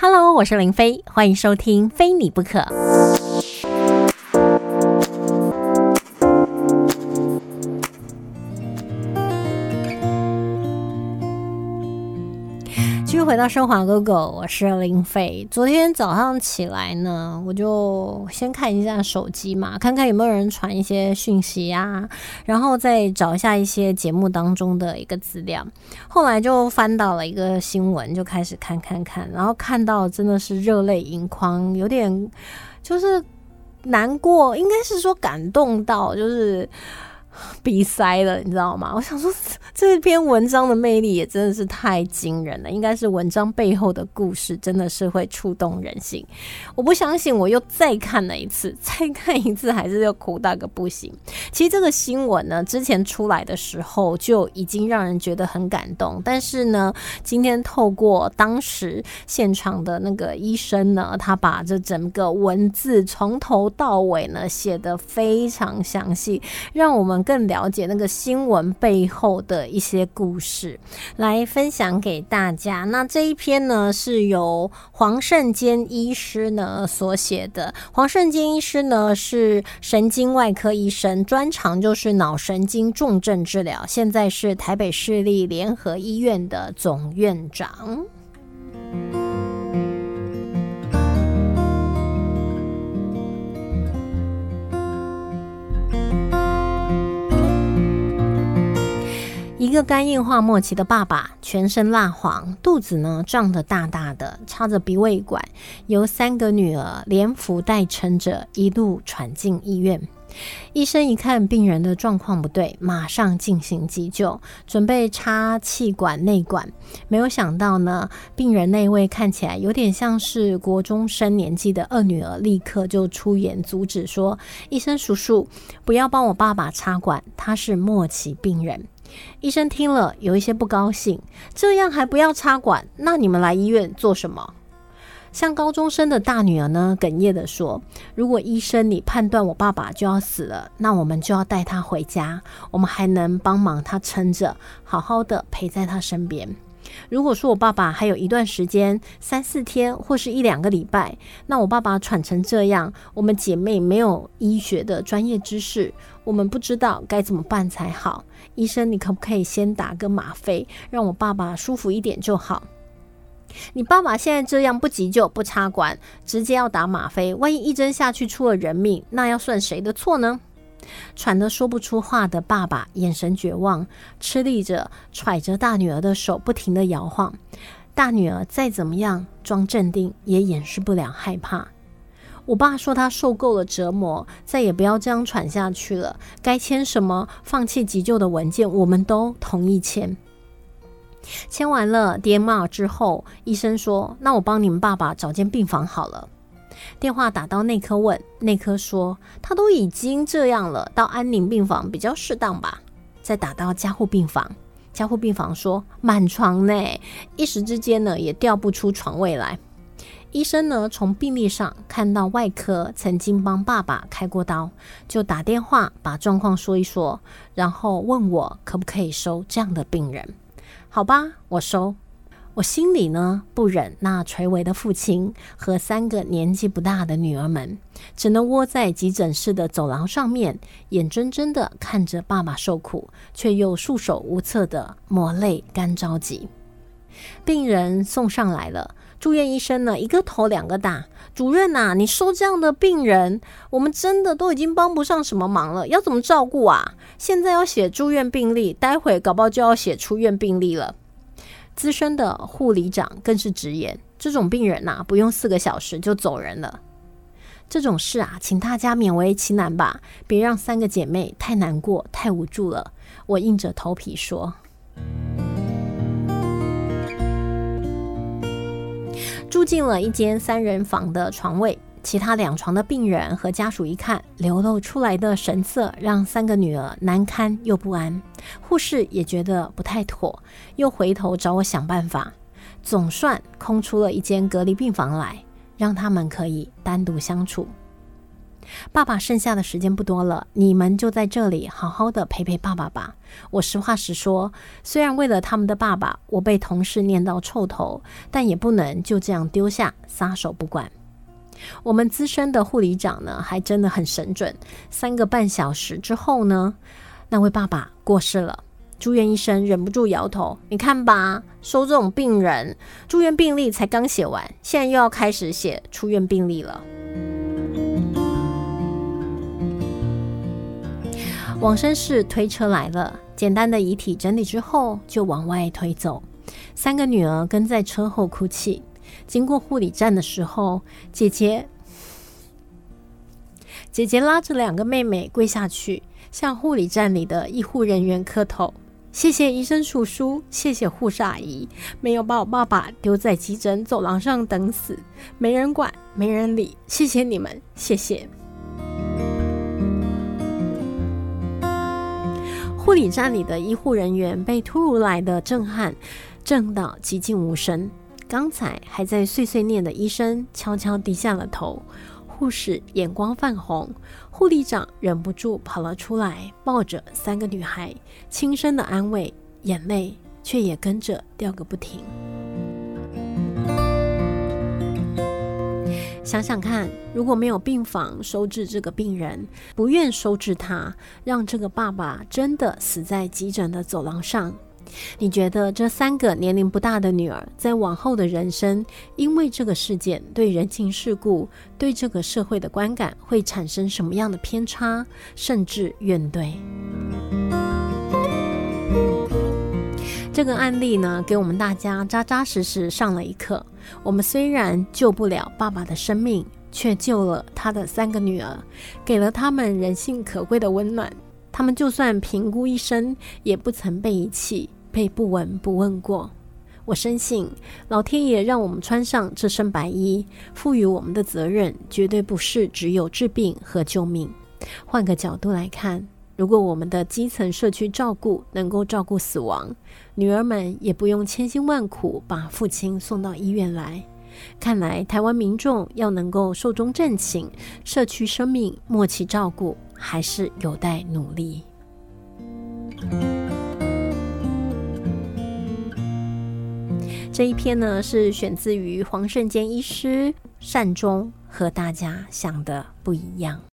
Hello，我是林飞，欢迎收听《非你不可》。继续回到生华哥哥，我是林飞。昨天早上起来呢，我就先看一下手机嘛，看看有没有人传一些讯息啊，然后再找一下一些节目当中的一个资料。后来就翻到了一个新闻，就开始看看看，然后看到真的是热泪盈眶，有点就是难过，应该是说感动到就是。鼻塞了，你知道吗？我想说，这篇文章的魅力也真的是太惊人了。应该是文章背后的故事真的是会触动人心。我不相信，我又再看了一次，再看一次还是又哭到个不行。其实这个新闻呢，之前出来的时候就已经让人觉得很感动。但是呢，今天透过当时现场的那个医生呢，他把这整个文字从头到尾呢写得非常详细，让我们。更了解那个新闻背后的一些故事，来分享给大家。那这一篇呢，是由黄圣坚医师呢所写的。黄圣坚医师呢是神经外科医生，专长就是脑神经重症治疗，现在是台北市立联合医院的总院长。一个肝硬化末期的爸爸，全身蜡黄，肚子呢胀得大大的，插着鼻胃管，由三个女儿连扶带撑着，一路闯进医院。医生一看病人的状况不对，马上进行急救，准备插气管内管。没有想到呢，病人那位看起来有点像是国中生年纪的二女儿，立刻就出言阻止说：“医生叔叔，不要帮我爸爸插管，他是末期病人。”医生听了有一些不高兴，这样还不要插管？那你们来医院做什么？像高中生的大女儿呢，哽咽的说：“如果医生你判断我爸爸就要死了，那我们就要带他回家，我们还能帮忙他撑着，好好的陪在他身边。”如果说我爸爸还有一段时间，三四天或是一两个礼拜，那我爸爸喘成这样，我们姐妹没有医学的专业知识，我们不知道该怎么办才好。医生，你可不可以先打个吗啡，让我爸爸舒服一点就好？你爸爸现在这样不急救不插管，直接要打吗啡，万一一针下去出了人命，那要算谁的错呢？喘得说不出话的爸爸，眼神绝望，吃力着揣着大女儿的手，不停地摇晃。大女儿再怎么样装镇定，也掩饰不了害怕。我爸说他受够了折磨，再也不要这样喘下去了。该签什么放弃急救的文件，我们都同意签。签完了 DMR 之后，医生说：“那我帮你们爸爸找间病房好了。”电话打到内科问，内科说他都已经这样了，到安宁病房比较适当吧。再打到加护病房，加护病房说满床呢，一时之间呢也调不出床位来。医生呢从病历上看到外科曾经帮爸爸开过刀，就打电话把状况说一说，然后问我可不可以收这样的病人。好吧，我收。我心里呢不忍那垂危的父亲和三个年纪不大的女儿们，只能窝在急诊室的走廊上面，眼睁睁的看着爸爸受苦，却又束手无策的抹泪干着急。病人送上来了，住院医生呢一个头两个大，主任呐，你收这样的病人，我们真的都已经帮不上什么忙了，要怎么照顾啊？现在要写住院病历，待会搞不好就要写出院病历了。资深的护理长更是直言：“这种病人呐，不用四个小时就走人了。这种事啊，请大家勉为其难吧，别让三个姐妹太难过、太无助了。”我硬着头皮说：“住进了一间三人房的床位。”其他两床的病人和家属一看，流露出来的神色让三个女儿难堪又不安。护士也觉得不太妥，又回头找我想办法，总算空出了一间隔离病房来，让他们可以单独相处。爸爸剩下的时间不多了，你们就在这里好好的陪陪爸爸吧。我实话实说，虽然为了他们的爸爸，我被同事念到臭头，但也不能就这样丢下撒手不管。我们资深的护理长呢，还真的很神准。三个半小时之后呢，那位爸爸过世了。住院医生忍不住摇头：“你看吧，收这种病人，住院病历才刚写完，现在又要开始写出院病历了。”往生室推车来了，简单的遗体整理之后就往外推走。三个女儿跟在车后哭泣。经过护理站的时候，姐姐姐姐拉着两个妹妹跪下去，向护理站里的医护人员磕头。谢谢医生叔叔，谢谢护士阿姨，没有把我爸爸丢在急诊走廊上等死，没人管，没人理。谢谢你们，谢谢。护理站里的医护人员被突如来的震撼震到寂静无声。刚才还在碎碎念的医生悄悄低下了头，护士眼光泛红，护理长忍不住跑了出来，抱着三个女孩，轻声的安慰，眼泪却也跟着掉个不停。想想看，如果没有病房收治这个病人，不愿收治他，让这个爸爸真的死在急诊的走廊上，你觉得这三个年龄不大的女儿在往后的人生，因为这个事件对人情世故、对这个社会的观感会产生什么样的偏差，甚至怨怼？这个案例呢，给我们大家扎扎实实上了一课。我们虽然救不了爸爸的生命，却救了他的三个女儿，给了他们人性可贵的温暖。他们就算评估一生，也不曾被遗弃、被不闻不问过。我深信，老天爷让我们穿上这身白衣，赋予我们的责任，绝对不是只有治病和救命。换个角度来看。如果我们的基层社区照顾能够照顾死亡，女儿们也不用千辛万苦把父亲送到医院来。看来台湾民众要能够寿终正寝，社区生命默契照顾还是有待努力。这一篇呢是选自于黄圣坚医师善终，和大家想的不一样。